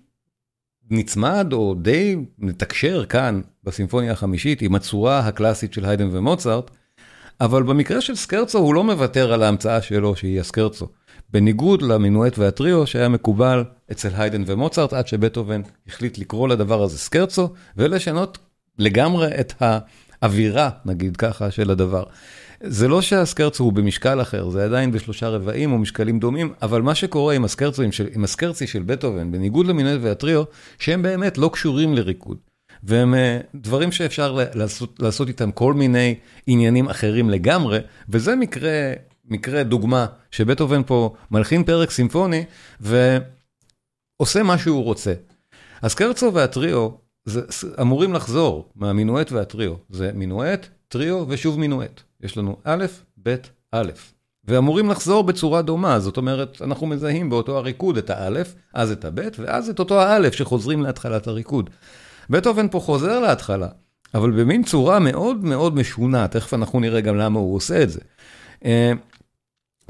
נצמד או די מתקשר כאן בסימפוניה החמישית עם הצורה הקלאסית של היידן ומוצרט, אבל במקרה של סקרצו הוא לא מוותר על ההמצאה שלו שהיא הסקרצו. בניגוד למינואט והטריו שהיה מקובל אצל היידן ומוצרט עד שבטהובן החליט לקרוא לדבר הזה סקרצו ולשנות לגמרי את האווירה נגיד ככה של הדבר. זה לא שהסקרצו הוא במשקל אחר, זה עדיין בשלושה רבעים או משקלים דומים, אבל מה שקורה עם, של, הסקרצי של בטהובן, בניגוד למינואט והטריו, שהם באמת לא קשורים לריקוד. והם אה, דברים שאפשר לעשות, לעשות איתם כל מיני עניינים אחרים לגמרי, וזה מקרה, מקרה דוגמה שבטהובן פה מלחין פרק סימפוני ועושה מה שהוא רוצה. הסקרצו והטריו זה, אמורים לחזור מהמינואט והטריו, זה מינואט, טריו ושוב מינואט. יש לנו א', ב', א', ואמורים לחזור בצורה דומה, זאת אומרת, אנחנו מזהים באותו הריקוד את האלף, אז את הב', ואז את אותו האלף שחוזרים להתחלת הריקוד. בטהובן פה חוזר להתחלה, אבל במין צורה מאוד מאוד משונה, תכף אנחנו נראה גם למה הוא עושה את זה. אה,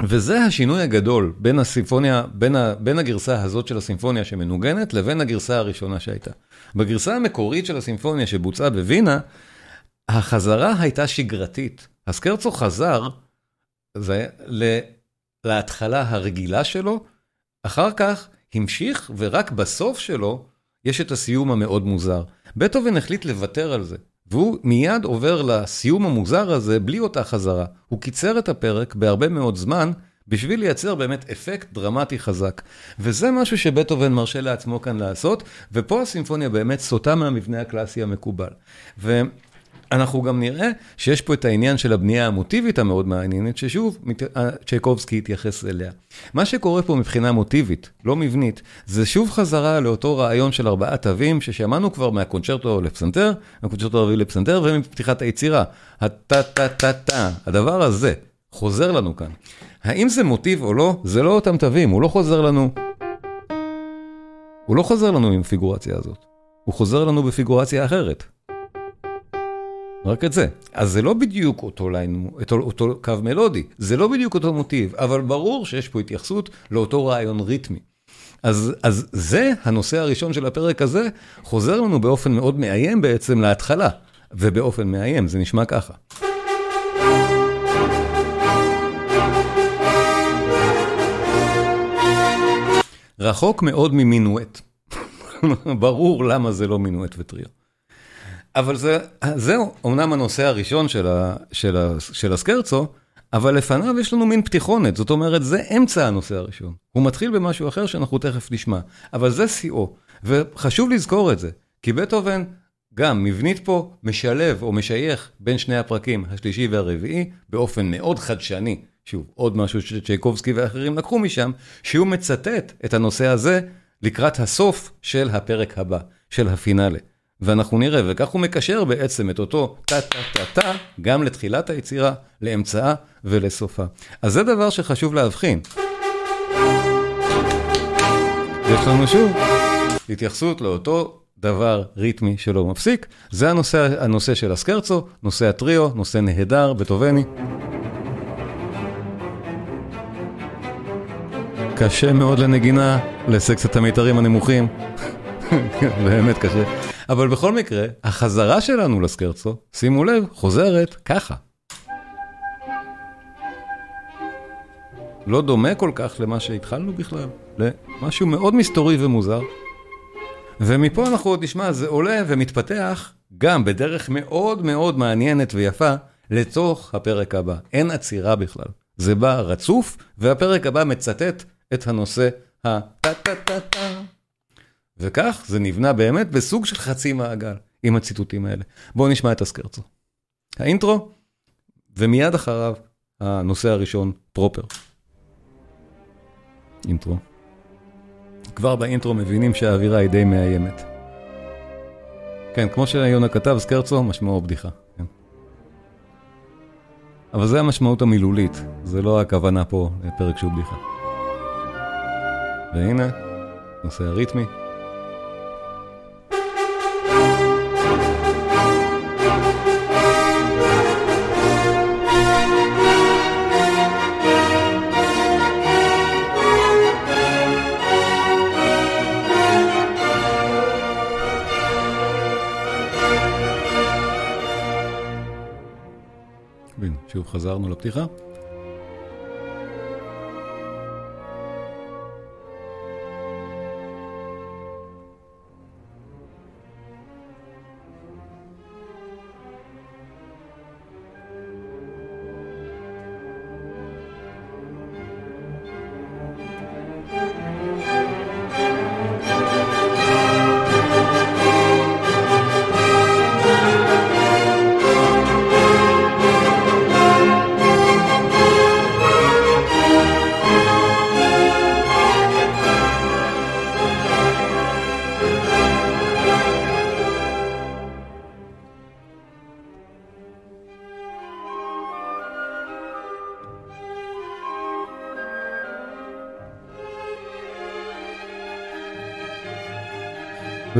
וזה השינוי הגדול בין הסימפוניה, בין, ה, בין הגרסה הזאת של הסימפוניה שמנוגנת לבין הגרסה הראשונה שהייתה. בגרסה המקורית של הסימפוניה שבוצעה בווינה, החזרה הייתה שגרתית. הסקרצו חזר זה, להתחלה הרגילה שלו, אחר כך המשיך ורק בסוף שלו יש את הסיום המאוד מוזר. בטהובן החליט לוותר על זה, והוא מיד עובר לסיום המוזר הזה בלי אותה חזרה. הוא קיצר את הפרק בהרבה מאוד זמן, בשביל לייצר באמת אפקט דרמטי חזק. וזה משהו שבטהובן מרשה לעצמו כאן לעשות, ופה הסימפוניה באמת סוטה מהמבנה הקלאסי המקובל. אנחנו גם נראה שיש פה את העניין של הבנייה המוטיבית המאוד מעניינת, ששוב, אה, צ'ייקובסקי התייחס אליה. מה שקורה פה מבחינה מוטיבית, לא מבנית, זה שוב חזרה לאותו רעיון של ארבעה תווים ששמענו כבר מהקונצ'רטו לפסנתר, מהקונצ'רטו הרביעי לפסנתר ומפתיחת היצירה. הטה-טה-טה-טה, הדבר הזה חוזר לנו כאן. האם זה מוטיב או לא, זה לא אותם תווים, הוא לא חוזר לנו... הוא לא חוזר לנו עם הפיגורציה הזאת, הוא חוזר לנו בפיגורציה אחרת. רק את זה. אז זה לא בדיוק אותו ליין, אותו, אותו קו מלודי, זה לא בדיוק אותו מוטיב, אבל ברור שיש פה התייחסות לאותו רעיון ריתמי. אז, אז זה הנושא הראשון של הפרק הזה, חוזר לנו באופן מאוד מאיים בעצם להתחלה, ובאופן מאיים, זה נשמע ככה. רחוק מאוד ממינואט. *laughs* ברור למה זה לא מינואט וטריו. אבל זה, זהו, אמנם הנושא הראשון של, ה, של, ה, של הסקרצו, אבל לפניו יש לנו מין פתיחונת, זאת אומרת, זה אמצע הנושא הראשון. הוא מתחיל במשהו אחר שאנחנו תכף נשמע, אבל זה שיאו, וחשוב לזכור את זה, כי בטהובן גם מבנית פה משלב או משייך בין שני הפרקים, השלישי והרביעי, באופן מאוד חדשני. שוב, עוד משהו שצ'ייקובסקי ואחרים לקחו משם, שהוא מצטט את הנושא הזה לקראת הסוף של הפרק הבא, של הפינאלה. ואנחנו נראה, וכך הוא מקשר בעצם את אותו טה-טה-טה-טה גם לתחילת היצירה, לאמצעה ולסופה. אז זה דבר שחשוב להבחין. יש לנו שוב התייחסות לאותו דבר ריתמי שלא מפסיק. זה הנושא, הנושא של הסקרצו, נושא הטריו, נושא נהדר, בטובני. קשה מאוד לנגינה, לסקציית המיתרים הנמוכים. *laughs* באמת קשה. אבל בכל מקרה, החזרה שלנו לסקרצו, שימו לב, חוזרת ככה. לא דומה כל כך למה שהתחלנו בכלל, למשהו מאוד מסתורי ומוזר. ומפה אנחנו עוד נשמע, זה עולה ומתפתח גם בדרך מאוד מאוד מעניינת ויפה לתוך הפרק הבא. אין עצירה בכלל. זה בא רצוף, והפרק הבא מצטט את הנושא הטה-טה-טה-טה. וכך זה נבנה באמת בסוג של חצי מעגל עם הציטוטים האלה. בואו נשמע את הסקרצו. האינטרו, ומיד אחריו הנושא הראשון, פרופר. אינטרו. כבר באינטרו מבינים שהאווירה היא די מאיימת. כן, כמו שיונה כתב, סקרצו, משמעו בדיחה. כן. אבל זה המשמעות המילולית, זה לא הכוונה פה לפרק שהוא בדיחה. והנה, נושא הריתמי. חזרנו לפתיחה.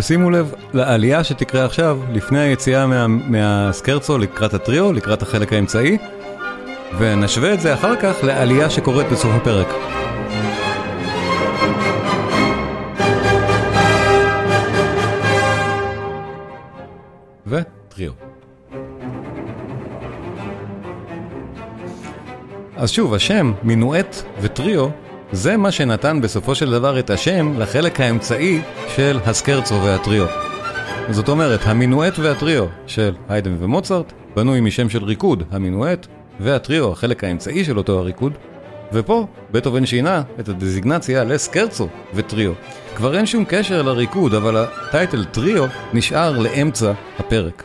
ושימו לב לעלייה שתקרה עכשיו, לפני היציאה מה, מהסקרצו לקראת הטריו, לקראת החלק האמצעי, ונשווה את זה אחר כך לעלייה שקורית בסוף הפרק. וטריו. אז שוב, השם, מינואט וטריו, זה מה שנתן בסופו של דבר את השם לחלק האמצעי של הסקרצו והטריו. זאת אומרת, המינואט והטריו של היידן ומוצרט בנוי משם של ריקוד, המינואט, והטריו, החלק האמצעי של אותו הריקוד, ופה בטהובן שינה את הדזיגנציה לסקרצו וטריו. כבר אין שום קשר לריקוד, אבל הטייטל טריו נשאר לאמצע הפרק.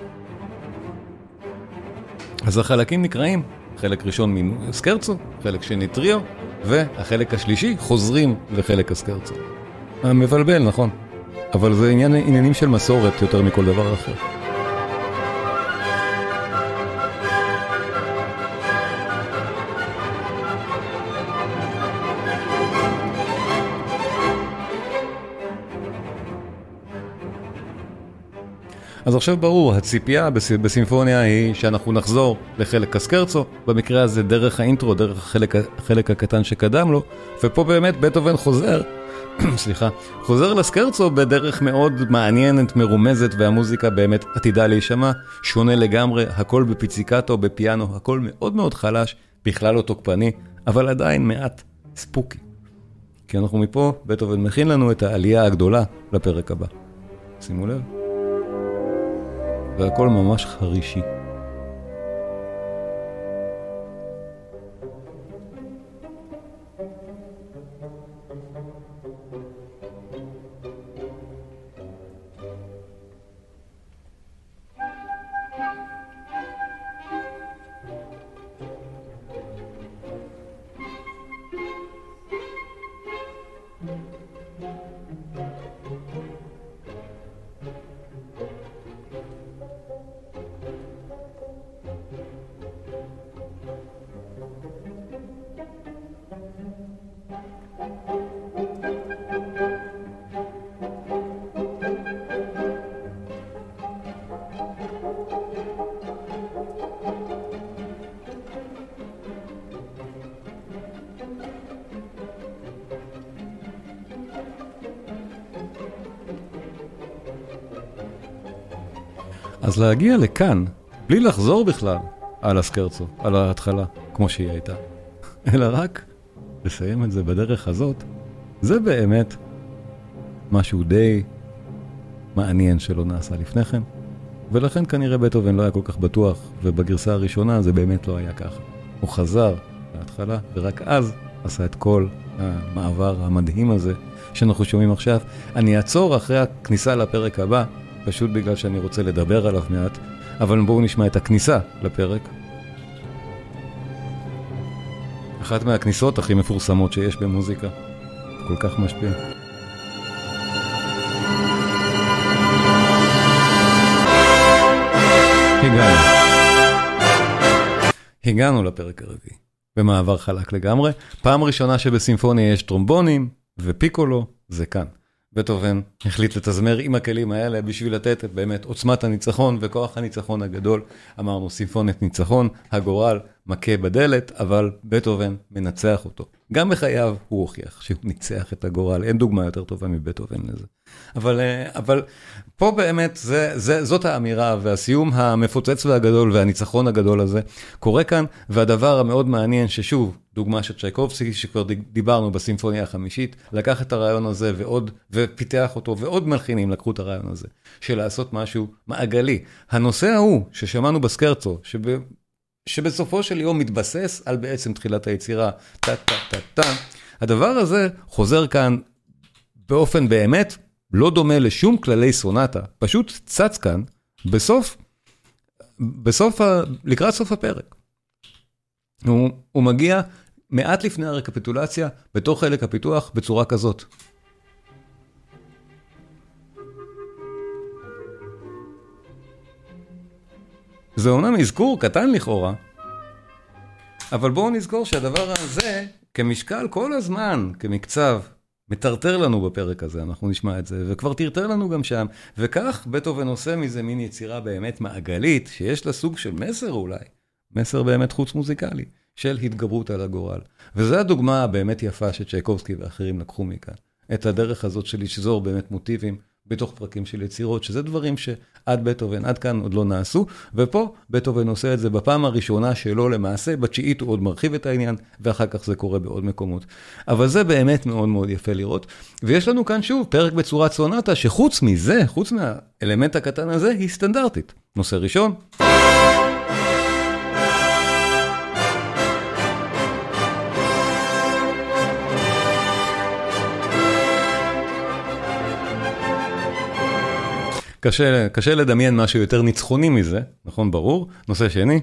אז החלקים נקראים, חלק ראשון מסקרצו, חלק שני טריו, והחלק השלישי חוזרים לחלק הסקרצו. מבלבל, נכון. אבל זה עניין, עניינים של מסורת יותר מכל דבר אחר. אז עכשיו ברור, הציפייה בסימפוניה היא שאנחנו נחזור לחלק הסקרצו, במקרה הזה דרך האינטרו, דרך החלק, החלק הקטן שקדם לו, ופה באמת בטהובן חוזר, *clears throat* סליחה, חוזר לסקרצו בדרך מאוד מעניינת, מרומזת, והמוזיקה באמת עתידה להישמע, שונה לגמרי, הכל בפיציקטו, בפיאנו, הכל מאוד מאוד חלש, בכלל לא תוקפני, אבל עדיין מעט ספוקי. כי אנחנו מפה, בטהובן מכין לנו את העלייה הגדולה לפרק הבא. שימו לב. והכל ממש חרישי. אז להגיע לכאן, בלי לחזור בכלל על הסקרצו, על ההתחלה, כמו שהיא הייתה, אלא רק לסיים את זה בדרך הזאת, זה באמת משהו די מעניין שלא נעשה לפני כן, ולכן כנראה בטהובן לא היה כל כך בטוח, ובגרסה הראשונה זה באמת לא היה ככה. הוא חזר להתחלה, ורק אז עשה את כל המעבר המדהים הזה שאנחנו שומעים עכשיו. אני אעצור אחרי הכניסה לפרק הבא, פשוט בגלל שאני רוצה לדבר עליו מעט, אבל בואו נשמע את הכניסה לפרק. אחת מהכניסות הכי מפורסמות שיש במוזיקה, כל כך משפיע. הגענו. הגענו לפרק הרביעי, במעבר חלק לגמרי. פעם ראשונה שבסימפוניה יש טרומבונים ופיקולו, זה כאן. בטהובן החליט לתזמר עם הכלים האלה בשביל לתת את באמת עוצמת הניצחון וכוח הניצחון הגדול. אמרנו סימפוניית ניצחון, הגורל, מכה בדלת, אבל בטהובן מנצח אותו. גם בחייו הוא הוכיח שהוא ניצח את הגורל, אין דוגמה יותר טובה מבטהובן לזה. אבל, אה, אבל פה באמת זה, זה, זאת האמירה והסיום המפוצץ והגדול והניצחון הגדול הזה קורה כאן, והדבר המאוד מעניין ששוב, דוגמה של צ'ייקובסקי שכבר דיברנו בסימפוניה החמישית, לקח את הרעיון הזה ועוד, ופיתח אותו, ועוד מלחינים לקחו את הרעיון הזה, של לעשות משהו מעגלי. הנושא ההוא ששמענו בסקרצו, שב... שבסופו של יום מתבסס על בעצם תחילת היצירה, טה טה טה טה. הדבר הזה חוזר כאן באופן באמת לא דומה לשום כללי סונטה, פשוט צץ כאן בסוף, בסוף, ה... לקראת סוף הפרק. הוא, הוא מגיע מעט לפני הרקפיטולציה, בתוך חלק הפיתוח, בצורה כזאת. זה אומנם אזכור קטן לכאורה, אבל בואו נזכור שהדבר הזה, כמשקל כל הזמן, כמקצב, מטרטר לנו בפרק הזה, אנחנו נשמע את זה, וכבר טרטר לנו גם שם, וכך בטהובן עושה מזה מין יצירה באמת מעגלית, שיש לה סוג של מסר אולי, מסר באמת חוץ מוזיקלי, של התגברות על הגורל. וזו הדוגמה הבאמת יפה שצ'ייקובסקי ואחרים לקחו מכאן, את הדרך הזאת של לשזור באמת מוטיבים. בתוך פרקים של יצירות, שזה דברים שעד בטהובן, עד כאן עוד לא נעשו, ופה בטהובן עושה את זה בפעם הראשונה שלו למעשה, בתשיעית הוא עוד מרחיב את העניין, ואחר כך זה קורה בעוד מקומות. אבל זה באמת מאוד מאוד יפה לראות. ויש לנו כאן שוב פרק בצורת סונטה, שחוץ מזה, חוץ מהאלמנט הקטן הזה, היא סטנדרטית. נושא ראשון. קשה, קשה לדמיין משהו יותר ניצחוני מזה, נכון? ברור. נושא שני.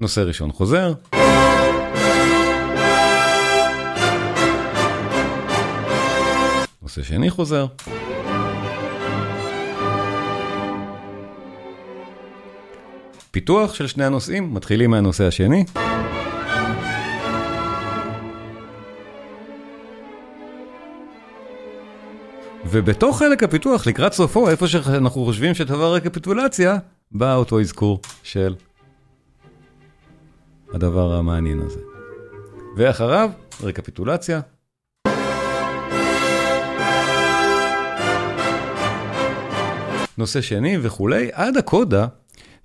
נושא ראשון חוזר. נושא שני חוזר. פיתוח של שני הנושאים, מתחילים מהנושא השני. ובתוך חלק הפיתוח, לקראת סופו, איפה שאנחנו חושבים שתבוא רקפיטולציה, בא אותו אזכור של הדבר המעניין הזה. ואחריו, רקפיטולציה. נושא שני וכולי, עד הקודה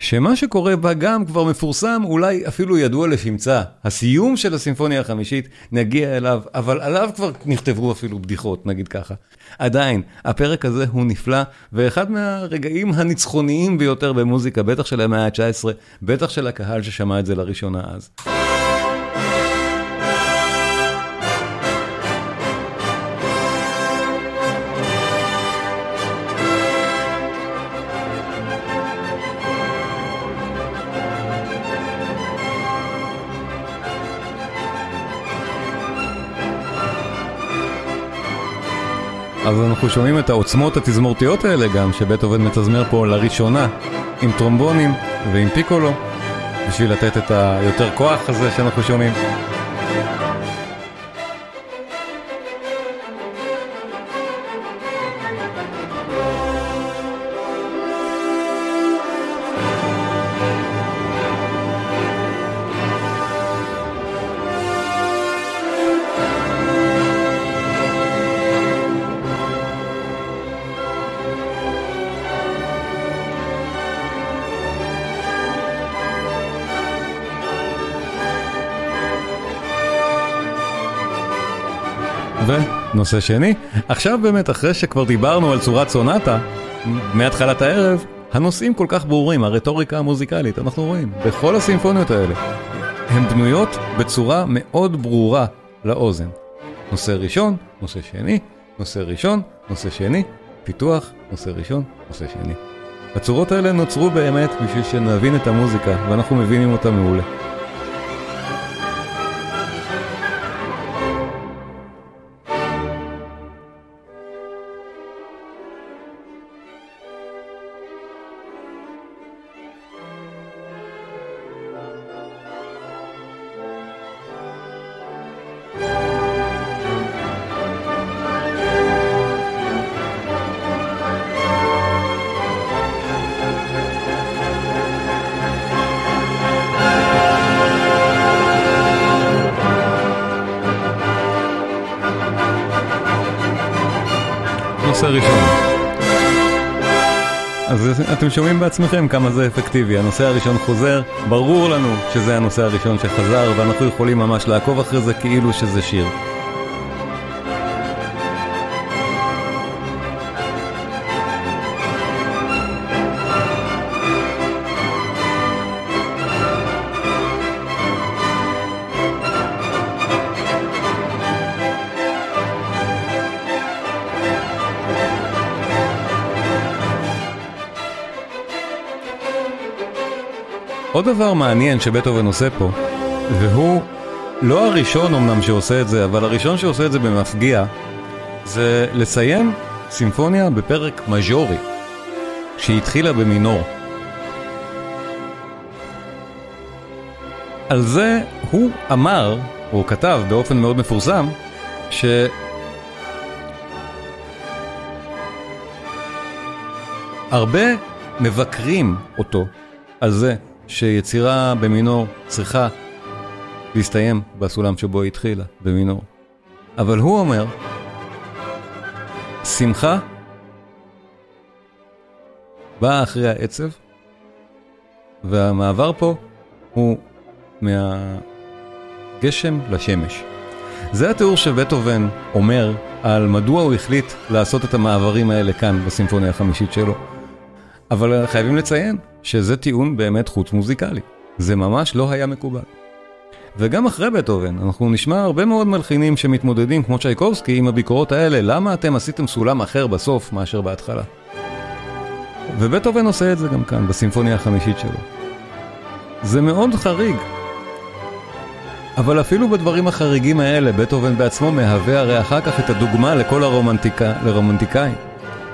שמה שקורה בה גם כבר מפורסם, אולי אפילו ידוע לשמצה. הסיום של הסימפוניה החמישית, נגיע אליו, אבל עליו כבר נכתבו אפילו בדיחות, נגיד ככה. עדיין, הפרק הזה הוא נפלא, ואחד מהרגעים הניצחוניים ביותר במוזיקה, בטח של המאה ה-19, בטח של הקהל ששמע את זה לראשונה אז. אז אנחנו שומעים את העוצמות התזמורתיות האלה גם, שבטהובן מתזמר פה לראשונה עם טרומבונים ועם פיקולו, בשביל לתת את היותר כוח הזה שאנחנו שומעים. נושא שני. עכשיו באמת, אחרי שכבר דיברנו על צורת סונטה, מהתחלת הערב, הנושאים כל כך ברורים, הרטוריקה המוזיקלית, אנחנו רואים, בכל הסימפוניות האלה. הן בנויות בצורה מאוד ברורה לאוזן. נושא ראשון, נושא שני, נושא ראשון, נושא שני, פיתוח, נושא ראשון, נושא שני. הצורות האלה נוצרו באמת בשביל שנבין את המוזיקה, ואנחנו מבינים אותה מעולה. שומעים בעצמכם כמה זה אפקטיבי, הנושא הראשון חוזר, ברור לנו שזה הנושא הראשון שחזר ואנחנו יכולים ממש לעקוב אחרי זה כאילו שזה שיר. עוד דבר מעניין שבטהובן עושה פה, והוא לא הראשון אמנם שעושה את זה, אבל הראשון שעושה את זה במפגיע, זה לסיים סימפוניה בפרק מז'ורי, שהתחילה במינור. על זה הוא אמר, או כתב באופן מאוד מפורסם, ש... הרבה מבקרים אותו על זה שיצירה במינור צריכה להסתיים בסולם שבו היא התחילה, במינור. אבל הוא אומר, שמחה באה אחרי העצב, והמעבר פה הוא מהגשם לשמש. זה התיאור שבטהובן אומר על מדוע הוא החליט לעשות את המעברים האלה כאן בסימפוניה החמישית שלו. אבל חייבים לציין שזה טיעון באמת חוץ מוזיקלי. זה ממש לא היה מקובל. וגם אחרי בטהובן, אנחנו נשמע הרבה מאוד מלחינים שמתמודדים כמו צ'ייקובסקי עם הביקורות האלה, למה אתם עשיתם סולם אחר בסוף מאשר בהתחלה? ובטהובן עושה את זה גם כאן, בסימפוניה החמישית שלו. זה מאוד חריג. אבל אפילו בדברים החריגים האלה, בטהובן בעצמו מהווה הרי אחר כך את הדוגמה לכל הרומנטיקה, לרומנטיקאים.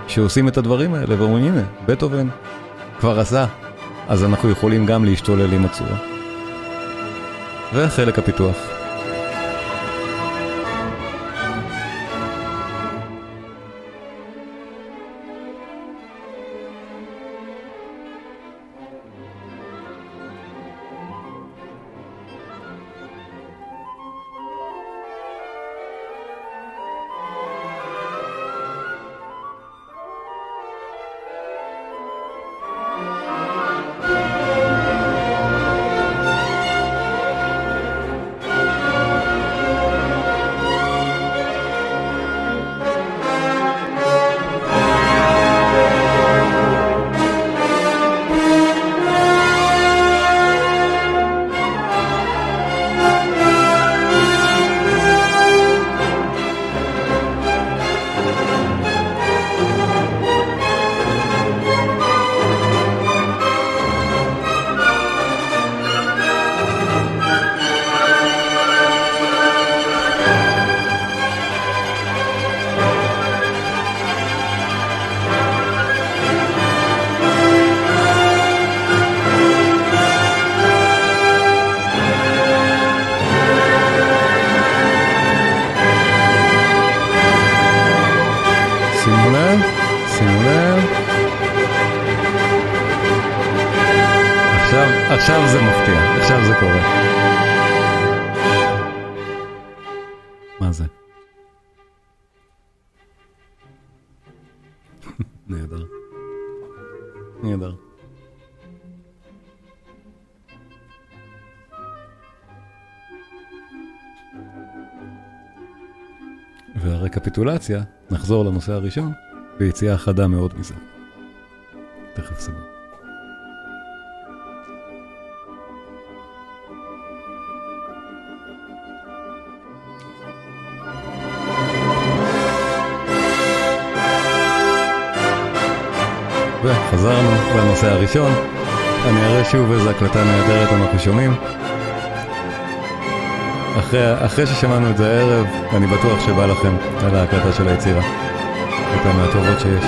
שעושים את הדברים האלה ואומרים הנה, בטהובן כבר עשה, אז אנחנו יכולים גם להשתולל עם הצורה. וחלק הפיתוח. רקפיטולציה, נחזור לנושא הראשון, ויציאה חדה מאוד מזה. תכף סבבה. וחזרנו לנושא הראשון. אני אראה שוב איזה הקלטה נהדרת אנחנו שומעים. אחרי, אחרי ששמענו את זה הערב, אני בטוח שבא לכם על ההקלטה של היצירה. הייתה מהטובות שיש.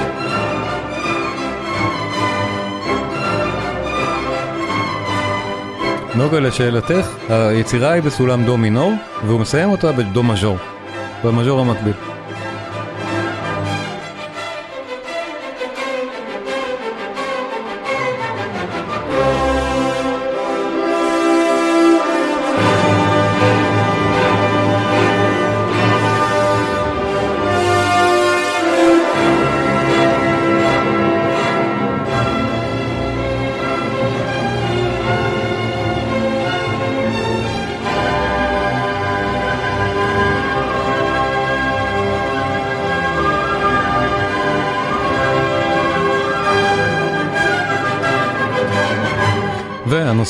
נוגה, לשאלתך, היצירה היא בסולם דו מינור, והוא מסיים אותה בדו מז'ור, במז'ור המקביל.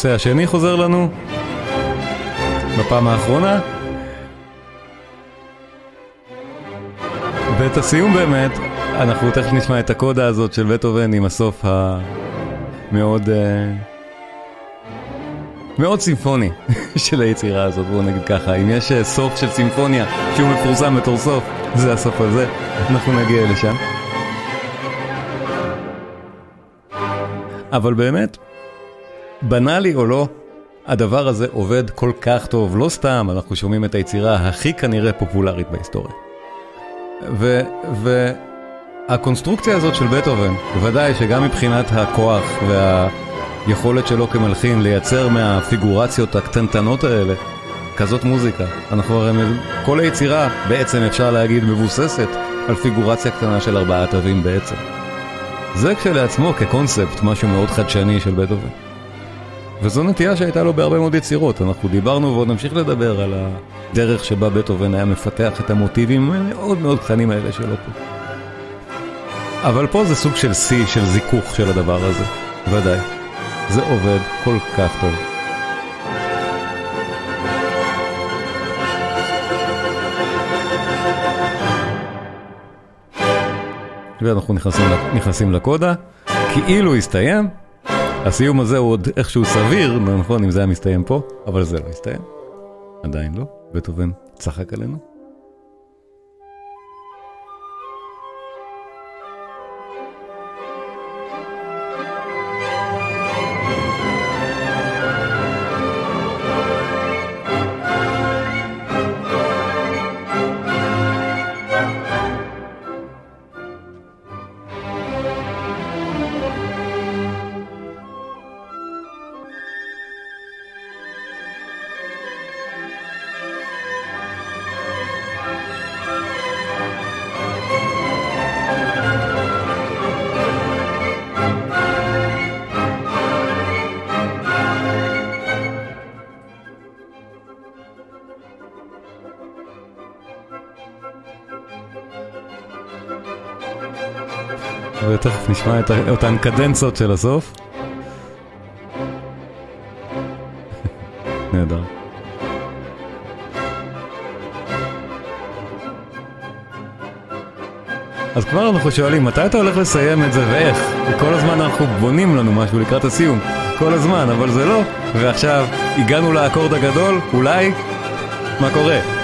והנושא השני חוזר לנו בפעם האחרונה. ואת הסיום באמת, אנחנו תכף נשמע את הקודה הזאת של בטהובן עם הסוף המאוד... uh, מאוד סימפוני *laughs* של היצירה הזאת, בואו נגיד ככה, אם יש אה, סוף של סימפוניה שהוא מפורסם בתור סוף, זה הסוף הזה, אנחנו נגיע לשם. אבל באמת, בנאלי או לא, הדבר הזה עובד כל כך טוב, לא סתם אנחנו שומעים את היצירה הכי כנראה פופולרית בהיסטוריה. והקונסטרוקציה הזאת של בטהובן, בוודאי שגם מבחינת הכוח והיכולת שלו כמלחין לייצר מהפיגורציות הקטנטנות האלה כזאת מוזיקה. אנחנו הרי, כל היצירה בעצם אפשר להגיד מבוססת על פיגורציה קטנה של ארבעה תווים בעצם. זה כשלעצמו כקונספט משהו מאוד חדשני של בטהובן. וזו נטייה שהייתה לו בהרבה מאוד יצירות, אנחנו דיברנו ועוד נמשיך לדבר על הדרך שבה בטהובן היה מפתח את המוטיבים המאוד מאוד קטנים האלה שלו פה. אבל פה זה סוג של שיא, של זיכוך של הדבר הזה, ודאי. זה עובד כל כך טוב. ואנחנו נכנסים, נכנסים לקודה, כאילו הסתיים, הסיום הזה הוא עוד איכשהו סביר, נכון, אם זה היה מסתיים פה, אבל זה לא הסתיים. עדיין לא, בטהובן צחק עלינו. נשמע את אותן קדנצות של הסוף. *laughs* נהדר. אז כבר אנחנו שואלים, מתי אתה הולך לסיים את זה ואיך? וכל הזמן אנחנו בונים לנו משהו לקראת הסיום. כל הזמן, אבל זה לא. ועכשיו, הגענו לאקורד הגדול, אולי? מה קורה?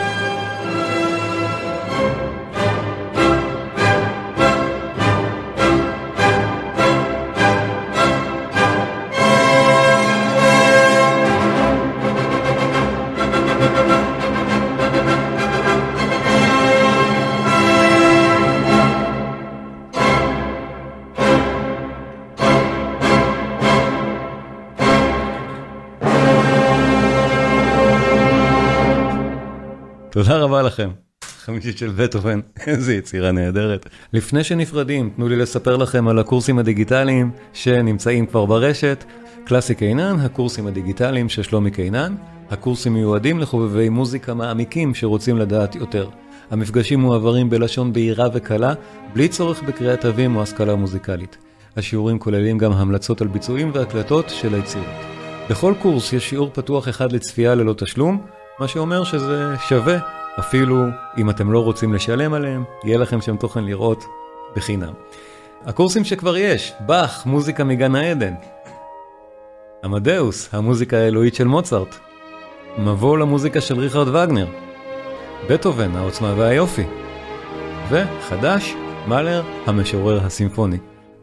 לכם. חמישית של בטהובן, איזה יצירה נהדרת. לפני שנפרדים, תנו לי לספר לכם על הקורסים הדיגיטליים שנמצאים כבר ברשת. קלאסי קינן, הקורסים הדיגיטליים של שלומי קינן. הקורסים מיועדים לחובבי מוזיקה מעמיקים שרוצים לדעת יותר. המפגשים מועברים בלשון בהירה וקלה, בלי צורך בקריאת תווים או השכלה מוזיקלית. השיעורים כוללים גם המלצות על ביצועים והקלטות של היצירות. בכל קורס יש שיעור פתוח אחד לצפייה ללא תשלום, מה שאומר שזה שווה, אפילו אם אתם לא רוצים לשלם עליהם, יהיה לכם שם תוכן לראות בחינם. הקורסים שכבר יש, באך, מוזיקה מגן העדן. עמדאוס, המוזיקה האלוהית של מוצרט. מבוא למוזיקה של ריכרד וגנר. בטהובן, העוצמה והיופי. וחדש, מאלר, המשורר הסימפוני.